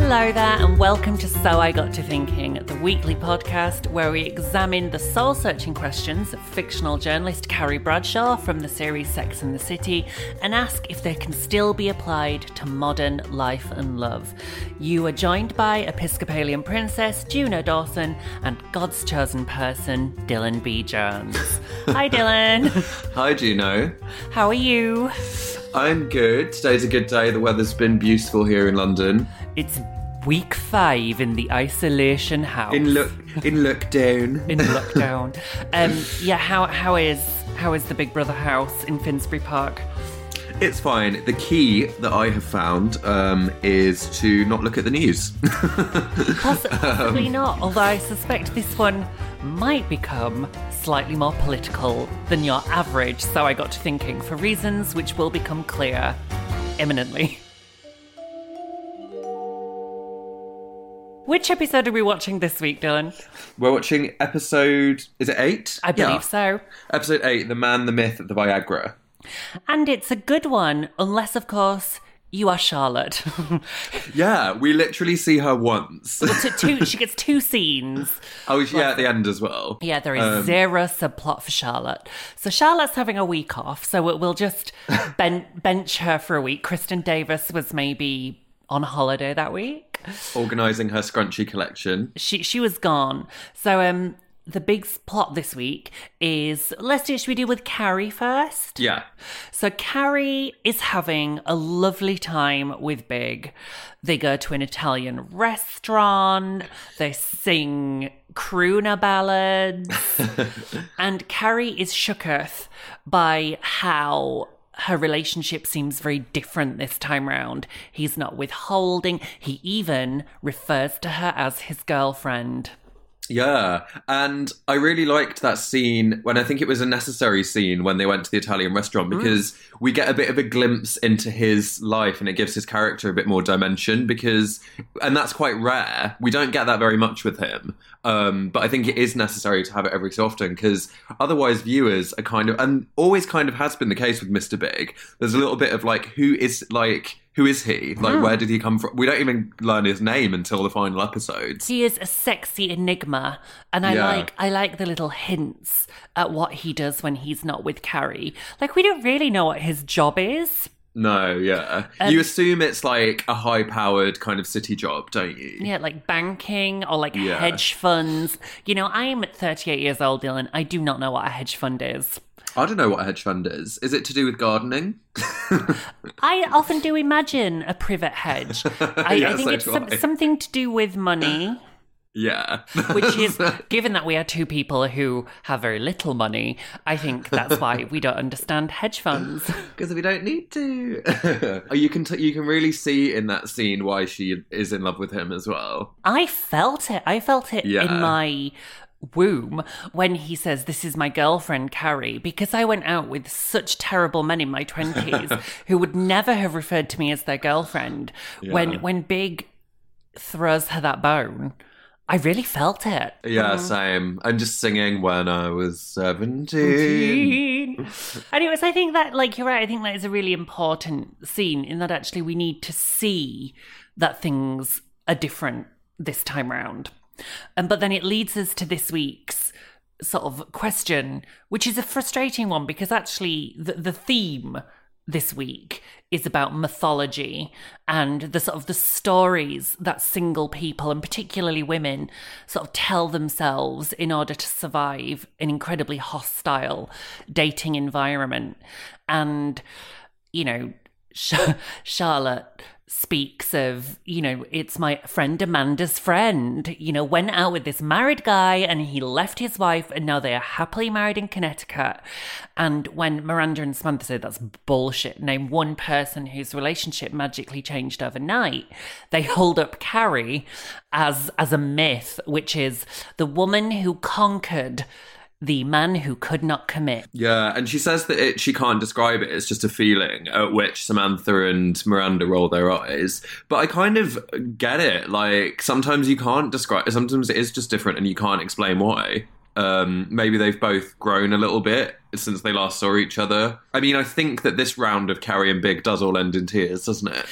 Hello there, and welcome to So I Got to Thinking, the weekly podcast where we examine the soul searching questions of fictional journalist Carrie Bradshaw from the series Sex and the City and ask if they can still be applied to modern life and love. You are joined by Episcopalian Princess Juno Dawson and God's chosen person, Dylan B. Jones. Hi, Dylan. Hi, Juno. How are you? I'm good. Today's a good day. The weather's been beautiful here in London. It's week five in the isolation house. In look, in lockdown. in lockdown. Um, yeah, how how is how is the Big Brother house in Finsbury Park? It's fine. The key that I have found um, is to not look at the news. Poss- Um, possibly not. Although I suspect this one might become slightly more political than your average. So I got to thinking for reasons which will become clear imminently. Which episode are we watching this week, Dylan? We're watching episode. Is it eight? I believe Yeah. so. Episode eight: The Man, the Myth, the Viagra. And it's a good one, unless, of course, you are Charlotte. Yeah, we literally see her once. Two, she gets two scenes. oh, yeah, at the end as well. Yeah, there is Um, zero subplot for Charlotte. So Charlotte's having a week off, so we'll- just ben- bench her for a week. Kristin Davis was maybe on holiday that week. Organising her scrunchy collection. She she was gone. So um, the big plot this week is let's do. Should we deal with Carrie first? Yeah. So Carrie is having a lovely time with Big. They go to an Italian restaurant. They sing crooner ballads. and Carrie is shooketh by how her relationship seems very different this time round. He's not withholding. He even refers to her as his girlfriend. Yeah, and I really liked that scene when I think it was a necessary scene when they went to the Italian restaurant because we get a bit of a glimpse into his life and it gives his character a bit more dimension because and that's quite rare. We don't get that very much with him. Um, but I think it is necessary to have it every so often because otherwise viewers are kind of and always kind of has been the case with Mr. Big. There's a little bit of like who is like who is he? Like where did he come from? We don't even learn his name until the final episodes. He is a sexy enigma, and I Yeah. like I like the little hints at what he does when he's not with Carrie. Like we don't really know what his job is. No, yeah. Um, you assume it's like a high powered kind of city job, don't you? Yeah, like banking or like Yeah. hedge funds. You know, I am 38 years old, Dylan. I do not know what a hedge fund is. I don't know what a hedge fund is. Is it to do with gardening? I often do imagine a privet hedge. I, Yeah, I think so it's some, I. something to do with money. Yeah. Which is, given that we are two people who have very little money, I think that's why we don't understand hedge funds. because we don't need to. Oh, you can t- you can really see in that scene why she is in love with him as well. I felt it. I felt it Yeah. in my womb when he says, This is my girlfriend, Carrie, because I went out with such terrible men in my 20s who would never have referred to me as their girlfriend. When, when Big throws her that bone, I really felt it. Yeah, mm-hmm. same. I'm just singing when I was seventeen. Anyways, I think that, like, you're right. I think that is a really important scene in that actually we need to see that things are different this time round. Um, but then it leads us to this week's sort of question, which is a frustrating one because actually the, the theme this week is about mythology and the sort of the stories that single people and particularly women sort of tell themselves in order to survive an incredibly hostile dating environment. And you know Charlotte speaks of, you know, it's my friend Amanda's friend, you know, went out with this married guy and he left his wife and now they are happily married in Connecticut. And when Miranda and Samantha said that's bullshit, name one person whose relationship magically changed overnight, they hold up Carrie as as a myth, which is the woman who conquered the man who could not commit. Yeah, and she says that it, she can't describe it. It's just a feeling at which Samantha and Miranda roll their eyes. But I kind of get it. Like sometimes you can't describe. Sometimes it is just different, and you can't explain why. Um, maybe they've both grown a little bit since they last saw each other. I mean, I think that this round of Carrie and Big does all end in tears, doesn't it?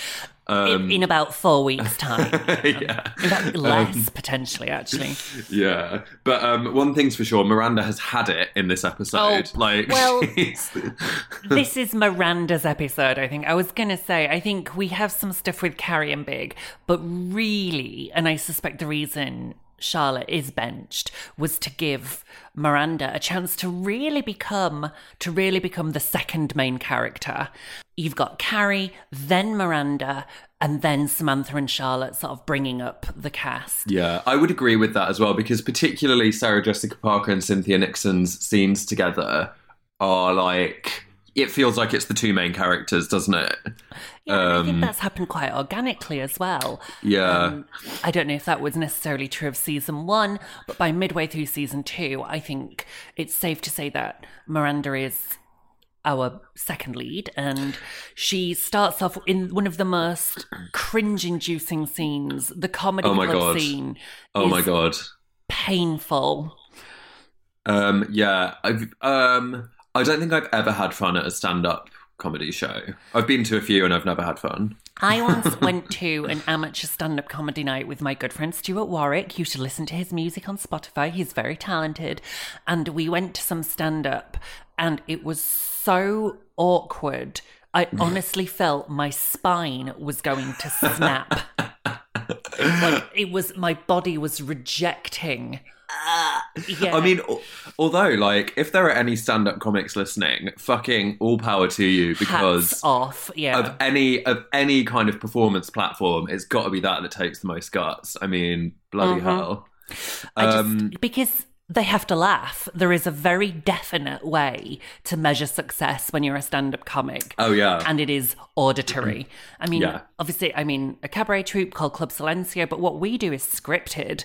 Um, in, in, about four weeks' time. yeah. Less, um, potentially, actually. Yeah. But um, one thing's for sure Miranda has had it in this episode. Oh, like, well, this is Miranda's episode, I think. I was going to say, I think we have some stuff with Carrie and Big, but really, and I suspect the reason Charlotte is benched was to give Miranda a chance to really become to really become the second main character. You've got Carrie, then Miranda, and then Samantha and Charlotte sort of bringing up the cast. Yeah, I would agree with that as well because particularly Sarah Jessica Parker and Cynthia Nixon's scenes together are like it feels like it's the two main characters, doesn't it? Yeah, um, I think that's happened quite organically as well. Yeah. Um, I don't know if that was necessarily true of season one, but by midway through season two, I think it's safe to say that Miranda is our second lead, and she starts off in one of the most cringe-inducing scenes. The comedy oh my club god. scene. Oh my god. Painful. Um. Yeah. I've. Um. I don't think I've ever had fun at a stand-up comedy show. I've been to a few and I've never had fun. I once went to an amateur stand up comedy night with my good friend Stuart Warwick. You should listen to his music on Spotify. He's very talented. And we went to some stand up, and it was so awkward. I honestly felt my spine was going to snap. like it was, my body was rejecting yeah. I mean, although, like, if there are any stand-up comics listening, fucking all power to you because Hats off. Yeah. of any of any kind of performance platform, it's got to be that that takes the most guts. I mean, bloody hell. I just, Um, because they have to laugh. There is a very definite way to measure success when you're a stand-up comic. Oh, yeah. and it is auditory. I mean, Yeah. obviously, I mean a cabaret troupe called Club Silencio, but what we do is scripted.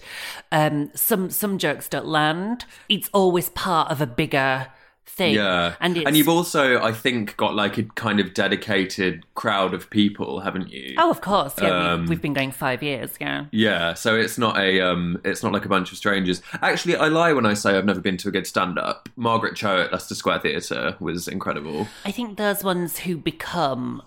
Um, some some jokes don't land. It's always part of a bigger thing. Yeah, and it's, you've also, I think, got like a kind of dedicated crowd of people, haven't you? oh, of course, yeah. Um, we've, we've been going five years. Yeah. Yeah, so it's not a um it's not like a bunch of strangers. Actually, I lie when I say I've never been to a good stand up. Margaret Cho at Leicester Square Theatre was incredible. I think those ones who become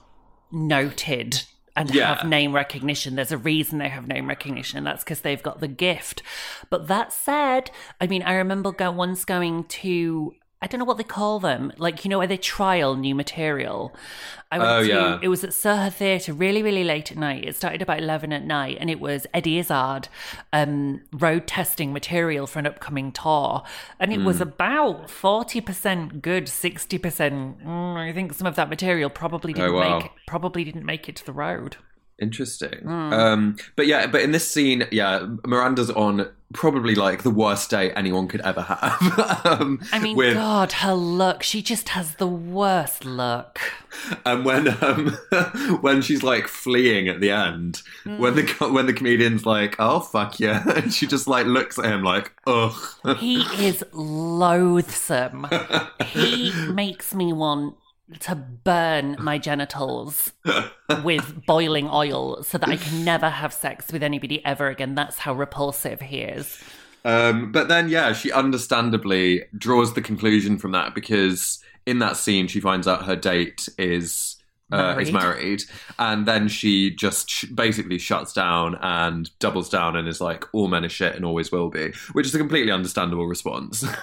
noted and Yeah. have name recognition, there's a reason they have name recognition, that's because they've got the gift. But that said, I mean, I remember go- once going to. I don't know what they call them, like you know where they trial new material. I went Oh, to yeah. it was at Soho Theatre really, really late at night. It started about eleven at night, and it was Eddie Izzard um, road testing material for an upcoming tour, and it Hmm. was about forty percent good, sixty percent. Mm, I think some of that material probably didn't Oh, wow. make probably didn't make it to the road. Interesting. Hmm. Um, but yeah, but in this scene, yeah, Miranda's on probably like the worst day anyone could ever have. um, I mean, with God, her look. She just has the worst look. and when um when she's like fleeing at the end, when the when the comedian's like, "Oh fuck yeah," and she just like looks at him like, "Ugh." He is loathsome. he makes me want to burn my genitals with boiling oil so that I can never have sex with anybody ever again. That's how repulsive he is. Um, but then, yeah, she understandably draws the conclusion from that because in that scene, she finds out her date is uh, is Married. and then she just sh- basically shuts down and doubles down and is like, "All men are shit and always will be," which is a completely understandable response.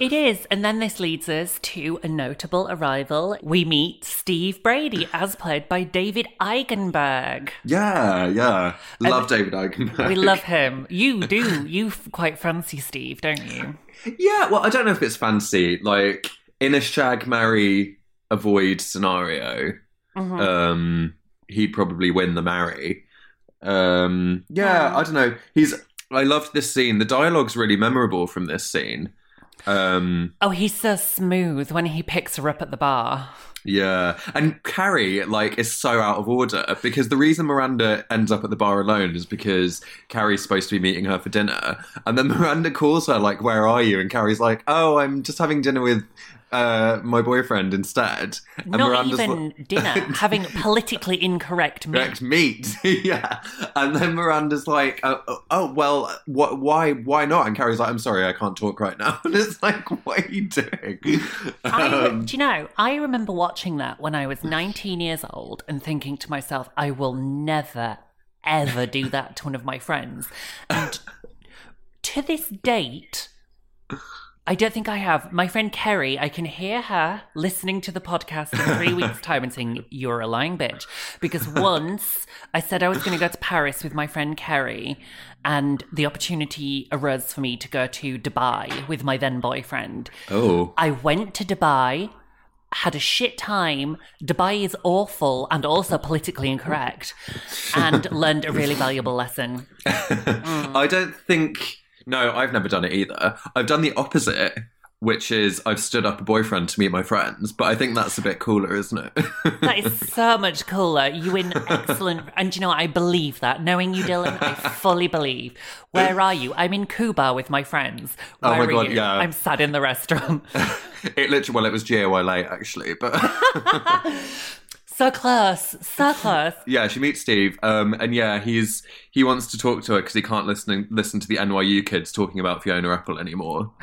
It is. And then this leads us to a notable arrival. We meet Steve Brady, as played by David Eigenberg. yeah, yeah, love David Eigenberg. We love him. You do. You f- quite fancy Steve, don't you? Yeah, well, I don't know if it's fancy. Like in a shag, marry, avoid scenario, Mhm. um, he'd probably win the marry. Um, yeah, I don't know. He's. I loved this scene. The dialogue's really memorable from this scene. Um, Oh, he's so smooth when he picks her up at the bar. yeah, and Carrie like is so out of order because the reason Miranda ends up at the bar alone is because Carrie's supposed to be meeting her for dinner, and then Miranda calls her like, "Where are you?" And Carrie's like, "Oh, I'm just having dinner with." Uh, my boyfriend instead, and Not Miranda's even like- dinner, having politically incorrect meat. correct meat. yeah. And then Miranda's like, oh, oh, oh, well, what, why, why not? And Carrie's like, I'm sorry, I can't talk right now. And it's like, what are you doing? I, Um, do you know, I remember watching that when I was 19 years old and thinking to myself, I will never, ever do that to one of my friends. And to this date, I don't think I have. My friend Kerry, I can hear her listening to the podcast in three weeks' time and saying, You're a lying bitch. Because once I said I was going to go to Paris with my friend Kerry, and the opportunity arose for me to go to Dubai with my then boyfriend. oh. I went to Dubai, had a shit time. Dubai is awful and also politically incorrect, and learned a really valuable lesson. I don't think. No, I've never done it either. I've done the opposite, which is I've stood up a boyfriend to meet my friends, but I think that's a bit cooler, isn't it? That is so much cooler. You win excellent. And you know, what? I believe that. Knowing you, Dylan, I fully believe. Where are you? I'm in Cuba with my friends. Oh my are God, you? yeah. I'm sat in the restaurant. it literally, well, it was GOY late actually, but so close. So close. yeah, she meets Steve, um, and yeah, he's he wants to talk to her because he can't listen listen to the NYU kids talking about Fiona Apple anymore.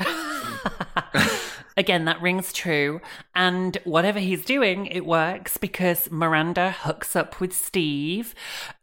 Again, that rings true. And whatever he's doing, it works because Miranda hooks up with Steve.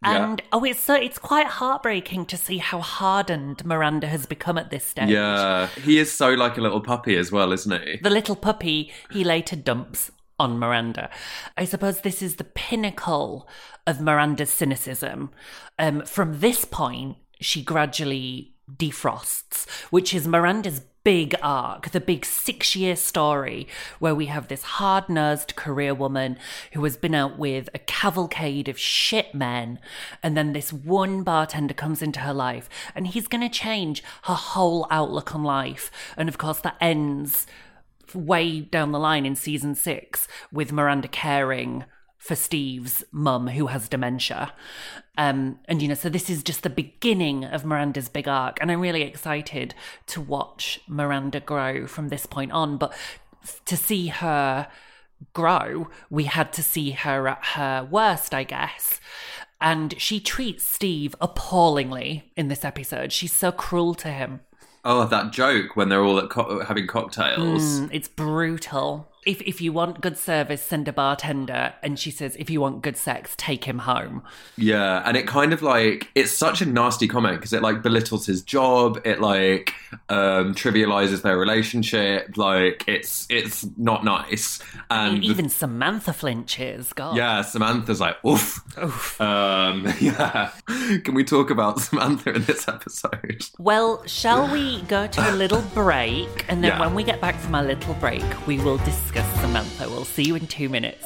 Yeah. And oh, it's so it's quite heartbreaking to see how hardened Miranda has become at this stage. Yeah, he is so like a little puppy as well, isn't he? The little puppy he later dumps on Miranda. I suppose this is the pinnacle of Miranda's cynicism. Um, from this point, she gradually defrosts, which is Miranda's big arc, the big six year story where we have this hard nosed career woman who has been out with a cavalcade of shit men. And then this one bartender comes into her life and he's going to change her whole outlook on life. And of course, that ends way down the line in season six with Miranda caring for Steve's mum who has dementia. Um, and you know, so this is just the beginning of Miranda's big arc, and I'm really excited to watch Miranda grow from this point on. But to see her grow, we had to see her at her worst, I guess. And she treats Steve appallingly in this episode. She's so cruel to him. Oh, that joke when they're all at co- having cocktails. Mm, it's brutal. If if you want good service, send a bartender. And she says, if you want good sex, take him home. Yeah, and it kind of like it's such a nasty comment because it like belittles his job. It like um trivializes their relationship. Like it's it's not nice. And Even Samantha flinches. God. yeah, Samantha's like oof. Um, yeah. Can we talk about Samantha in this episode? Well, shall we go to a little break? And then Yeah. when we get back from our little break, we will discuss Samantha. We'll see you in two minutes.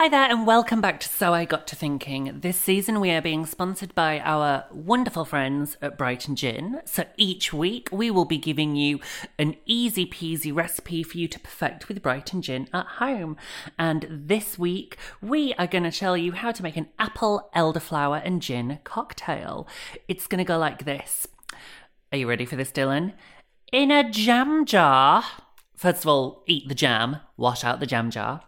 Hi there, and welcome back to So I Got to Thinking. This season, we are being sponsored by our wonderful friends at Brighton Gin. So each week, we will be giving you an easy peasy recipe for you to perfect with Brighton Gin at home. And this week, we are going to tell you how to make an apple, elderflower, and gin cocktail. It's going to go like this. Are you ready for this, Dylan? In a jam jar. First of all, eat the jam, wash out the jam jar.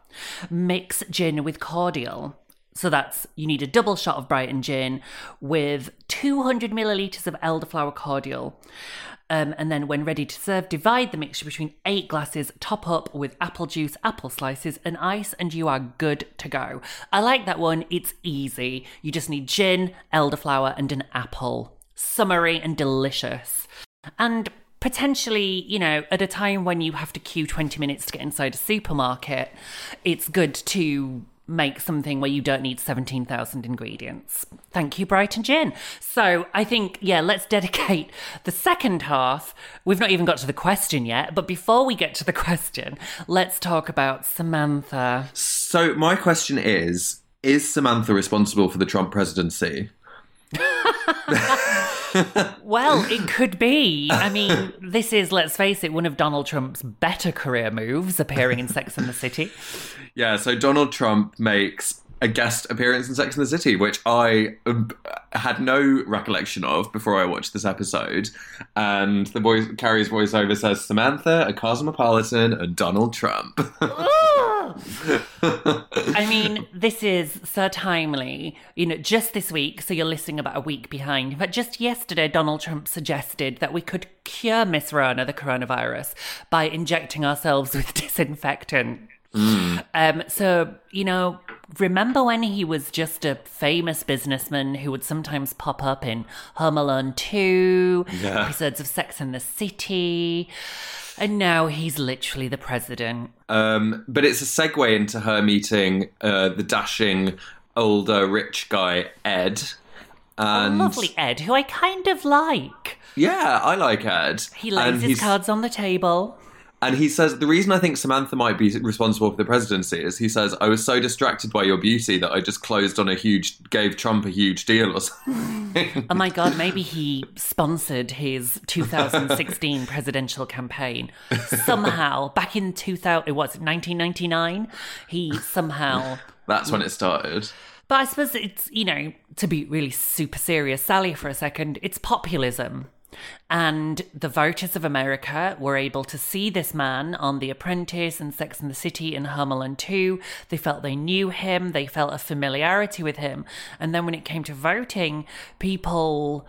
Mix gin with cordial. So that's you need a double shot of Brighton gin with 200 milliliters of elderflower cordial. Um, and then, when ready to serve, divide the mixture between eight glasses, top up with apple juice, apple slices, and ice, and you are good to go. I like that one. It's easy. You just need gin, elderflower, and an apple. Summery and delicious. And potentially, you know, at a time when you have to queue 20 minutes to get inside a supermarket, it's good to make something where you don't need 17,000 ingredients. Thank you, Brighton Gin. So I think, yeah, let's dedicate the second half. We've not even got to the question yet, but before we get to the question, let's talk about Samantha. So my question is: Is Samantha responsible for the Trump presidency? Well, it could be. I mean, this is, let's face it, one of Donald Trump's better career moves, appearing in Sex and the City. Yeah, so Donald Trump makes a guest appearance in Sex and the City, which I um, had no recollection of before I watched this episode. And the voice Carrie's voiceover says Samantha, a cosmopolitan, and Donald Trump. I mean, this is so timely. You know, just this week, so you're listening about a week behind. But just yesterday, Donald Trump suggested that we could cure Miss Rona, the coronavirus, by injecting ourselves with disinfectant. Um, so, you know, remember when he was just a famous businessman who would sometimes pop up in Home Alone 2, Yeah. episodes of Sex and the City, and now he's literally the president. Um, but it's a segue into her meeting uh, the dashing older rich guy Ed. And Lovely Ed, who I kind of like. yeah, I like Ed. He lays and his he's- cards on the table. And he says the reason I think Samantha might be responsible for the presidency is he says I was so distracted by your beauty that I just closed on a huge, gave Trump a huge deal or something. Oh my god, maybe he sponsored his 2016 presidential campaign. Somehow, back in 2000, it was 1999, he somehow. That's when it started. But I suppose it's, you know, to be really super serious, Sally, for a second, it's populism. And the voters of America were able to see this man on The Apprentice and Sex and the City and Home Alone 2. They felt they knew him, they felt a familiarity with him. And then when it came to voting, people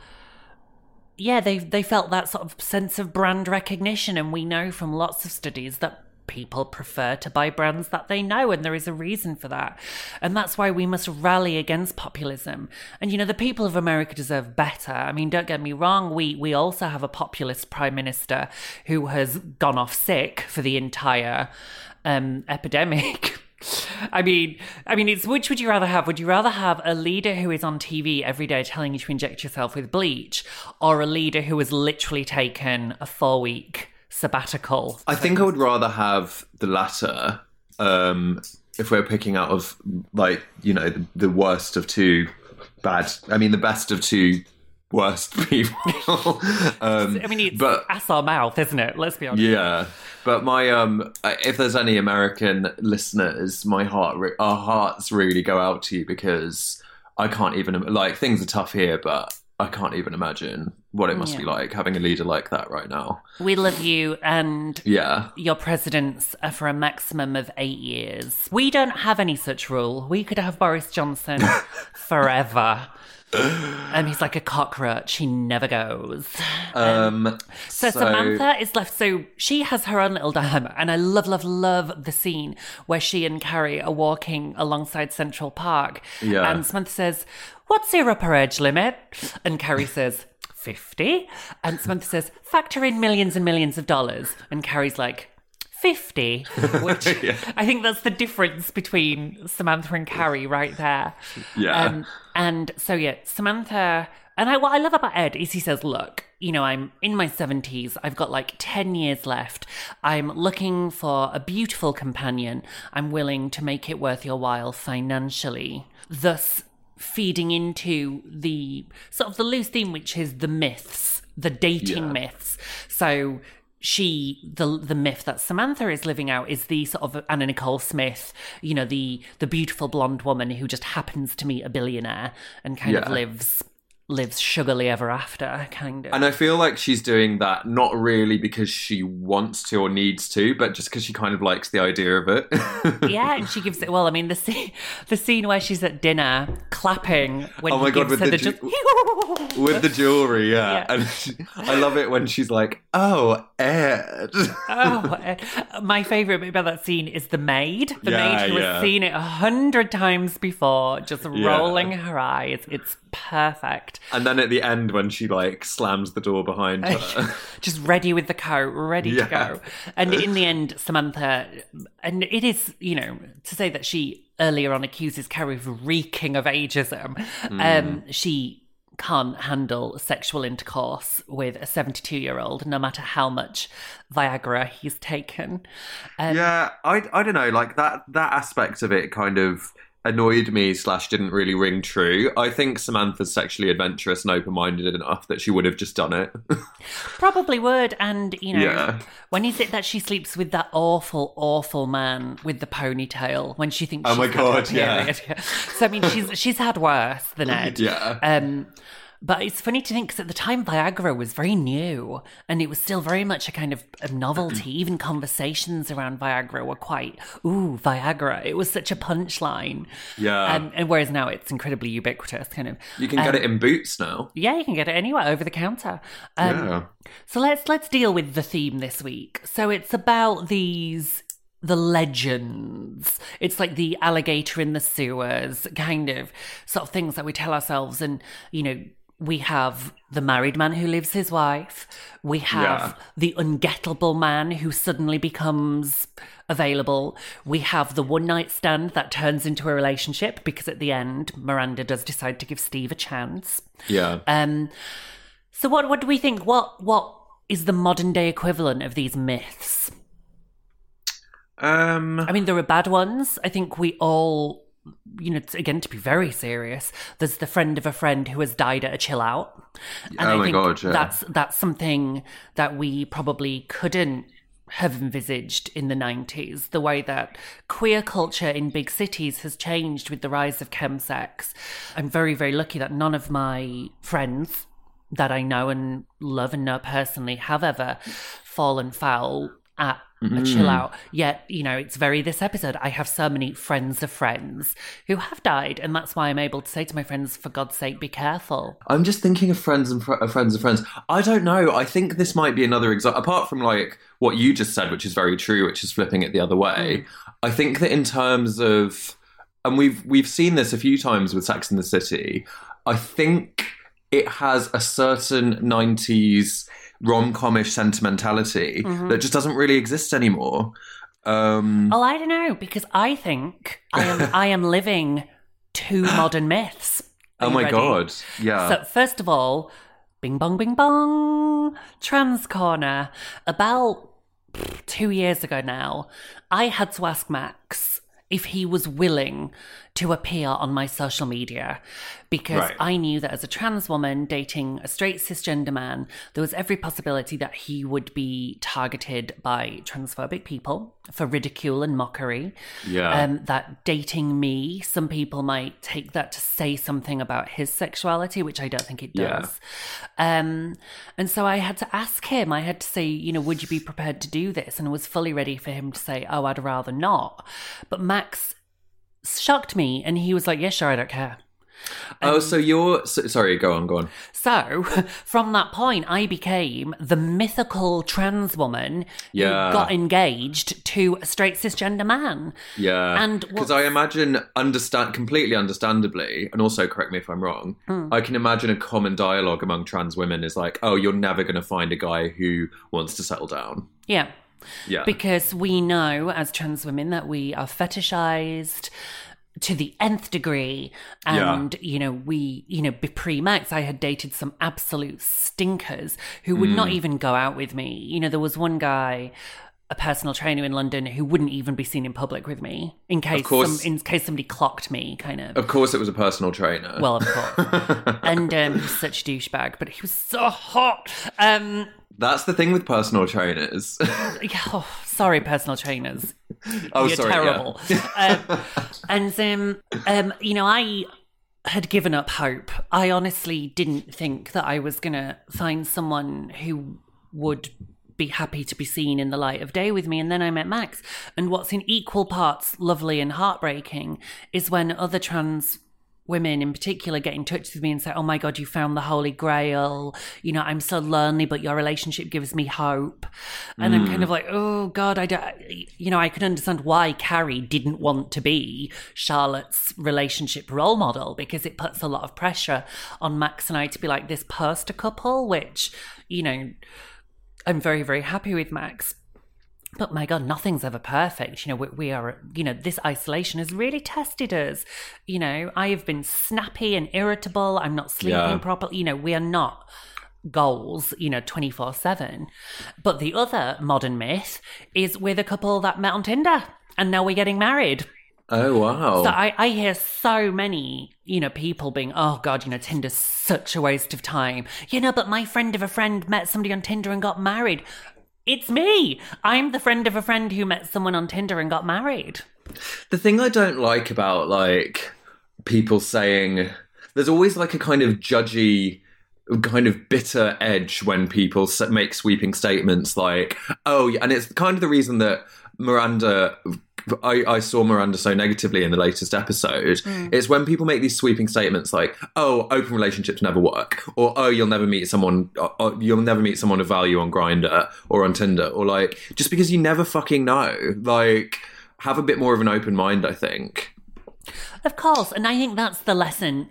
yeah, they they felt that sort of sense of brand recognition, and we know from lots of studies that people prefer to buy brands that they know, and there is a reason for that. And that's why we must rally against populism. And you know, the people of America deserve better. I mean, don't get me wrong, we we also have a populist prime minister who has gone off sick for the entire um, epidemic. I mean, I mean, it's which would you rather have? Would you rather have a leader who is on TV every day telling you to inject yourself with bleach, or a leader who has literally taken a four week sabbatical? I think I would rather have the latter. Um, if we're picking out of like you know the, the worst of two bad, I mean the best of two worst people. um, I mean, it's but ass or mouth, isn't it? Let's be honest. yeah, but my um, if there's any American listeners, my heart, re- our hearts really go out to you because I can't even like things are tough here, but I can't even imagine what it must be like having a leader like that right now. We love you, and Yeah. your presidents are for a maximum of eight years. We don't have any such rule. We could have Boris Johnson forever. Um, he's like a cockroach. He never goes. Um, So, so- Samantha is left. So she has her own little dilemma, and I love, love, love the scene where she and Carrie are walking alongside Central Park. Yeah. And Samantha says, "What's your upper age limit?" And Carrie says, 50. And Samantha says, "Factor in millions and millions of dollars." And Carrie's like. 50, which I think that's the difference between Samantha and Carrie right there. Yeah. Um, and so, yeah, Samantha, and I, what I love about Ed is he says, look, you know, I'm in my 70s. I've got like 10 years left. I'm looking for a beautiful companion. I'm willing to make it worth your while financially. Thus, feeding into the sort of the loose theme, which is the myths, the dating Yeah. myths. So, she the the myth that Samantha is living out is the sort of Anna Nicole Smith, you know, the the beautiful blonde woman who just happens to meet a billionaire and kind of lives lives sugarly ever after, kind of. And I feel like she's doing that not really because she wants to or needs to, but just because she kind of likes the idea of it. yeah, and she gives it. Well, I mean, the scene, the scene where she's at dinner clapping when Oh my God, with the the, ju- just- With the jewelry, yeah. Yeah. And she, I love it when she's like, "Oh, Ed." oh, uh, my favorite bit about that scene is the maid. The Yeah, maid who yeah. has seen it a hundred times before, just rolling her eyes. It's perfect. And then at the end, when she like slams the door behind her, just ready with the coat, ready to go. And in the end, Samantha, and it is, you know, to say that she earlier on accuses Carrie of reeking of ageism, Hmm. um, she can't handle sexual intercourse with a 72 year old, no matter how much Viagra he's taken. Um, yeah, I, I don't know, like that that aspect of it kind of annoyed me slash didn't really ring true. I think Samantha's sexually adventurous and open minded enough that she would have just done it. Probably would, and you know, Yeah. when is it that she sleeps with that awful, awful man with the ponytail when she thinks? Oh my God, yeah. period? so I mean, she's she's had worse than Ed. Yeah. Um, but it's funny to think because at the time Viagra was very new and it was still very much a kind of a novelty. Even conversations around Viagra were quite ooh Viagra. It was such a punchline. Yeah. Um, and whereas now it's incredibly ubiquitous, kind of. you can get it in boots now. Yeah, you can get it anywhere over the counter. Um, yeah. so let's let's deal with the theme this week. So it's about these the legends. It's like the alligator in the sewers, kind of sort of things that we tell ourselves and you know we have the married man who leaves his wife. We have Yeah. the ungettable man who suddenly becomes available. We have the one night stand that turns into a relationship because at the end, Miranda does decide to give Steve a chance. Yeah. Um, so what what do we think? What what is the modern day equivalent of these myths? Um I mean, there are bad ones. I think we all, you know, again to be very serious. There's the friend of a friend who has died at a chill out, and Oh I my think God, yeah. that's that's something that we probably couldn't have envisaged in the 90s the way that queer culture in big cities has changed with the rise of chemsex i'm very very lucky that none of my friends that i know and love and know personally have ever fallen foul at a chill mm. out. Yet, you know, it's very this episode. I have so many friends of friends who have died, and that's why I'm able to say to my friends, for God's sake, be careful. I'm just thinking of friends and fr- of friends of friends. I don't know. I think this might be another example. Apart from like what you just said, which is very true, which is flipping it the other way. Mm. I think that in terms of, and we've we've seen this a few times with Sex in the City. I think it has a certain '90s rom-comish sentimentality that just doesn't really exist anymore. Um, Oh, I don't know because I think I am I am living two modern myths. Are oh my ready? god! Yeah. So first of all, bing bong bing bong, trans corner. About two years ago now, I had to ask Max if he was willing to appear on my social media because Right. I knew that as a trans woman dating a straight cisgender man, there was every possibility that he would be targeted by transphobic people for ridicule and mockery. Yeah. Um, that dating me, some people might take that to say something about his sexuality, which I don't think it does. Yeah. Um, and so I had to ask him, I had to say, you know, would you be prepared to do this? And I was fully ready for him to say, oh, I'd rather not. But Max shocked me and he was like, yeah, sure, I don't care. oh, so you're so, sorry. Go on. Go on. So from that point, I became the mythical trans woman Yeah. who got engaged to a straight cisgender man. Yeah, And because I imagine, understand completely understandably, and also correct me if I'm wrong. Hmm. I can imagine a common dialogue among trans women is like, "Oh, you're never going to find a guy who wants to settle down." Yeah. Yeah, Because we know as trans women that we are fetishized to the nth degree. And, you know, we, you know, pre Max, I had dated some absolute stinkers who would Mm. not even go out with me. You know, there was one guy. A personal trainer in London who wouldn't even be seen in public with me in case some, in case somebody clocked me, kind of. of course, it was a personal trainer. Well, of course. and um, he was such a douchebag, but he was so hot. Um, that's the thing with personal trainers. oh, sorry, personal trainers. oh, You're sorry. yeah. terrible. um, and um, um, you know, I had given up hope. I honestly didn't think that I was gonna find someone who would be happy to be seen in the light of day with me. And then I met Max. And what's in equal parts lovely and heartbreaking is when other trans women in particular get in touch with me and say, Oh my God, you found the holy grail. You know, I'm so lonely, but your relationship gives me hope. And I'm kind of mm. like, Oh God, I don't, you know, I can understand why Carrie didn't want to be Charlotte's relationship role model because it puts a lot of pressure on Max and I to be like this poster couple, which, you know, I'm very, very happy with Max. But my God, nothing's ever perfect. You know, we, we are, you know, this isolation has really tested us. You know, I have been snappy and irritable. I'm not sleeping Yeah. properly. You know, we are not goals, you know, 24 7. But the other modern myth is with a couple that met on Tinder and now we're getting married. Oh wow. So I, I hear so many, you know, people being, oh God, you know, Tinder's such a waste of time. You know, but my friend of a friend met somebody on Tinder and got married. It's me. I'm the friend of a friend who met someone on Tinder and got married. The thing I don't like about like people saying there's always like a kind of judgy kind of bitter edge when people make sweeping statements like oh and it's kind of the reason that Miranda I, I saw Miranda so negatively in the latest episode. Mm. It's when people make these sweeping statements like, "Oh, open relationships never work," or "Oh, you'll never meet someone, or, or you'll never meet someone of value on Grindr or on Tinder," or like just because you never fucking know. Like, have a bit more of an open mind. I think. Of course. And I think that's the lesson.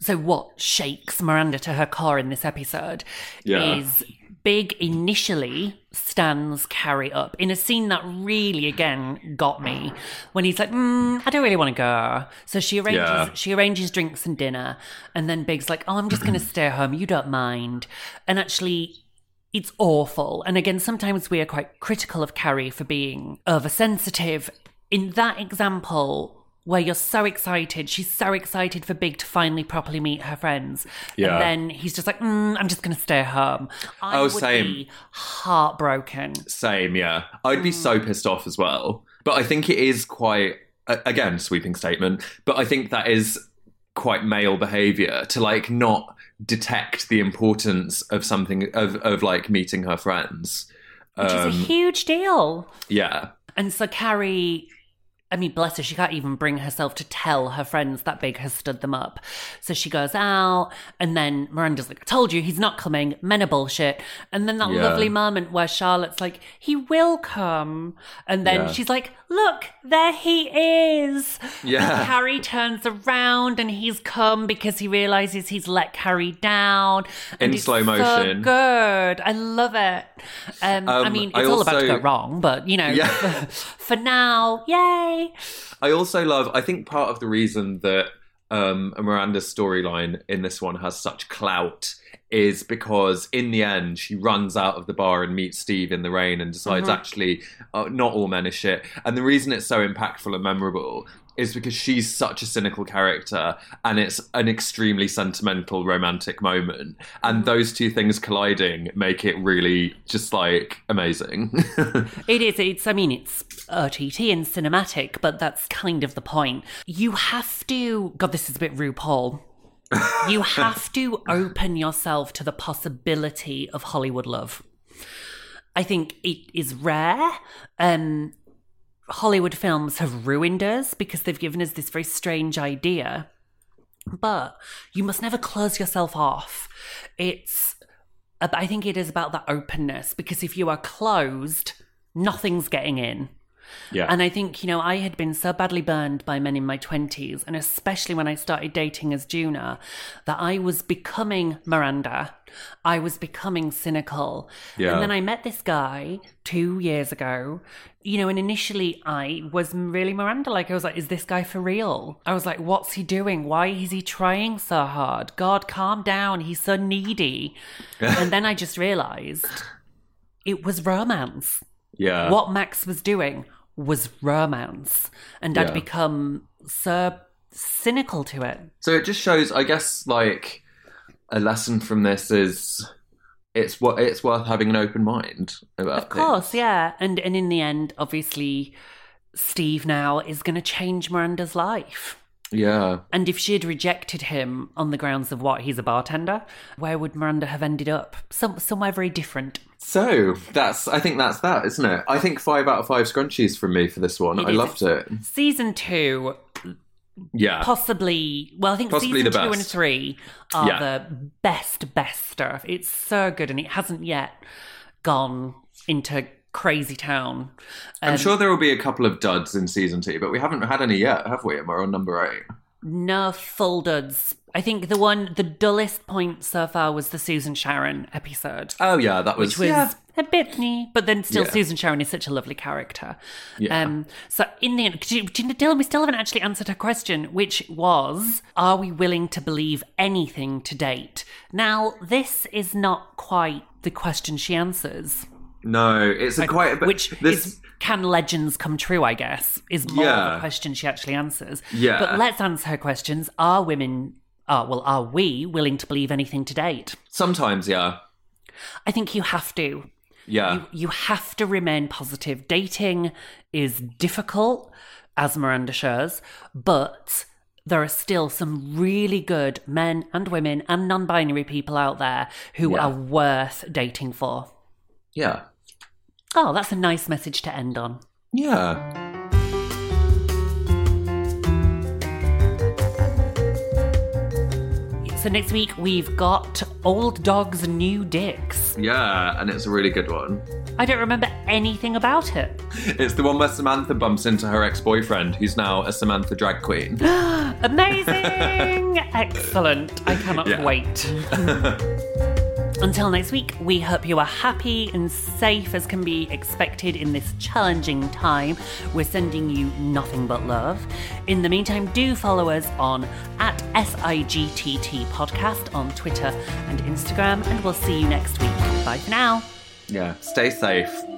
So, what shakes Miranda to her core in this episode Yeah. is Big initially stands Carrie up in a scene that really, again, got me when he's like, mm, I don't really want to go. So she arranges, Yeah. she arranges drinks and dinner. And then Big's like, Oh, I'm just going to stay home. You don't mind. And actually, it's awful. And again, sometimes we are quite critical of Carrie for being oversensitive. In that example, where you're so excited, she's so excited for Big to finally properly meet her friends. Yeah. And then he's just like, mm, I'm just going to stay at home. I Oh, would same. be heartbroken. Same, yeah. I'd be so pissed off as well. But I think it is quite again sweeping statement. But I think that is quite male behavior to like not detect the importance of something of of like meeting her friends. which is a huge deal. Yeah. And so Carrie, I mean, bless her, she can't even bring herself to tell her friends that Big has stood them up. So she goes out, and then Miranda's like, I told you, he's not coming. Men are bullshit. And then that Yeah. lovely moment where Charlotte's like, he will come. And then Yeah. she's like, look, there he is. Yeah. And Carrie turns around and he's come because he realizes he's let Carrie down. In slow so motion. good. I love it. Um, I Um, mean, it's I all about to go wrong, but you know, Yeah. for now, yay. I also love. I think part of the reason that um, Miranda's storyline in this one has such clout is because in the end she runs out of the bar and meets Steve in the rain and decides actually uh, not all men are shit. And the reason it's so impactful and memorable is because she's such a cynical character and it's an extremely sentimental romantic moment and those two things colliding make it really just like amazing It is. It's. I mean, it's OTT and cinematic, but that's kind of the point. You have to. God, this is a bit RuPaul. you have to open yourself to the possibility of Hollywood love. I think it is rare. Um, Hollywood films have ruined us because they've given us this very strange idea. But you must never close yourself off. It's, I think it is about the openness because if you are closed, nothing's getting in. Yeah And I think, you know, I had been so badly burned by men in my 20s, and especially when I started dating as Juna, that I was becoming Miranda. I was becoming cynical. Yeah. And then I met this guy two years ago, you know, and initially I was really Miranda. Like, I was like, is this guy for real? I was like, what's he doing? Why is he trying so hard? God, calm down. He's so needy. and then I just realized it was romance yeah what Max was doing was romance, and Yeah. I'd become so cynical to it. So it just shows, I guess, like a lesson from this is it's what it's worth having an open mind about. Of course, things. yeah, and and in the end, obviously, Steve now is going to change Miranda's life. Yeah. And if she had rejected him on the grounds of what he's a bartender, where would Miranda have ended up? Some somewhere very different. So that's, I think that's that, isn't it? I think five out of five scrunchies from me for this one. It I is. loved it. Season two, Yeah, possibly well i think Possibly season two and three are Yeah. the best best stuff it's so good and it hasn't yet gone into crazy town I'm Um, sure there will be a couple of duds in season two, but we haven't had any yet, have we? And we're on number eight. no full duds i think the one the dullest point so far was the susan sharon episode Oh yeah, that was, which was yeah. a bit me, but then still Yeah. Susan Sharon is such a lovely character. Yeah. Um, so in the end, do you- do you- Dylan, we still haven't actually answered her question, which was, are we willing to believe anything to date? Now, this is not quite the question she answers. No, it's a quite a bit. which this, is can legends come true i guess is more of Yeah. the question she actually answers Yeah. but let's answer her questions are women are well are we willing to believe anything to date sometimes, yeah, i think you have to yeah, you, you have to remain positive dating is difficult as miranda shows but there are still some really good men and women and non-binary people out there who Yeah. are worth dating for yeah, oh that's a nice message to end on yeah. So next week we've got Old Dog's New Dicks. Yeah, and it's a really good one. I don't remember anything about it. It's the one where Samantha bumps into her ex boyfriend, who's now a Samantha drag queen. Amazing! Excellent. I cannot wait. Until next week, we hope you are happy and safe as can be expected in this challenging time. We're sending you nothing but love. In the meantime, do follow us on at SIGTT Podcast on Twitter and Instagram, and we'll see you next week. Bye for now. yeah, stay safe.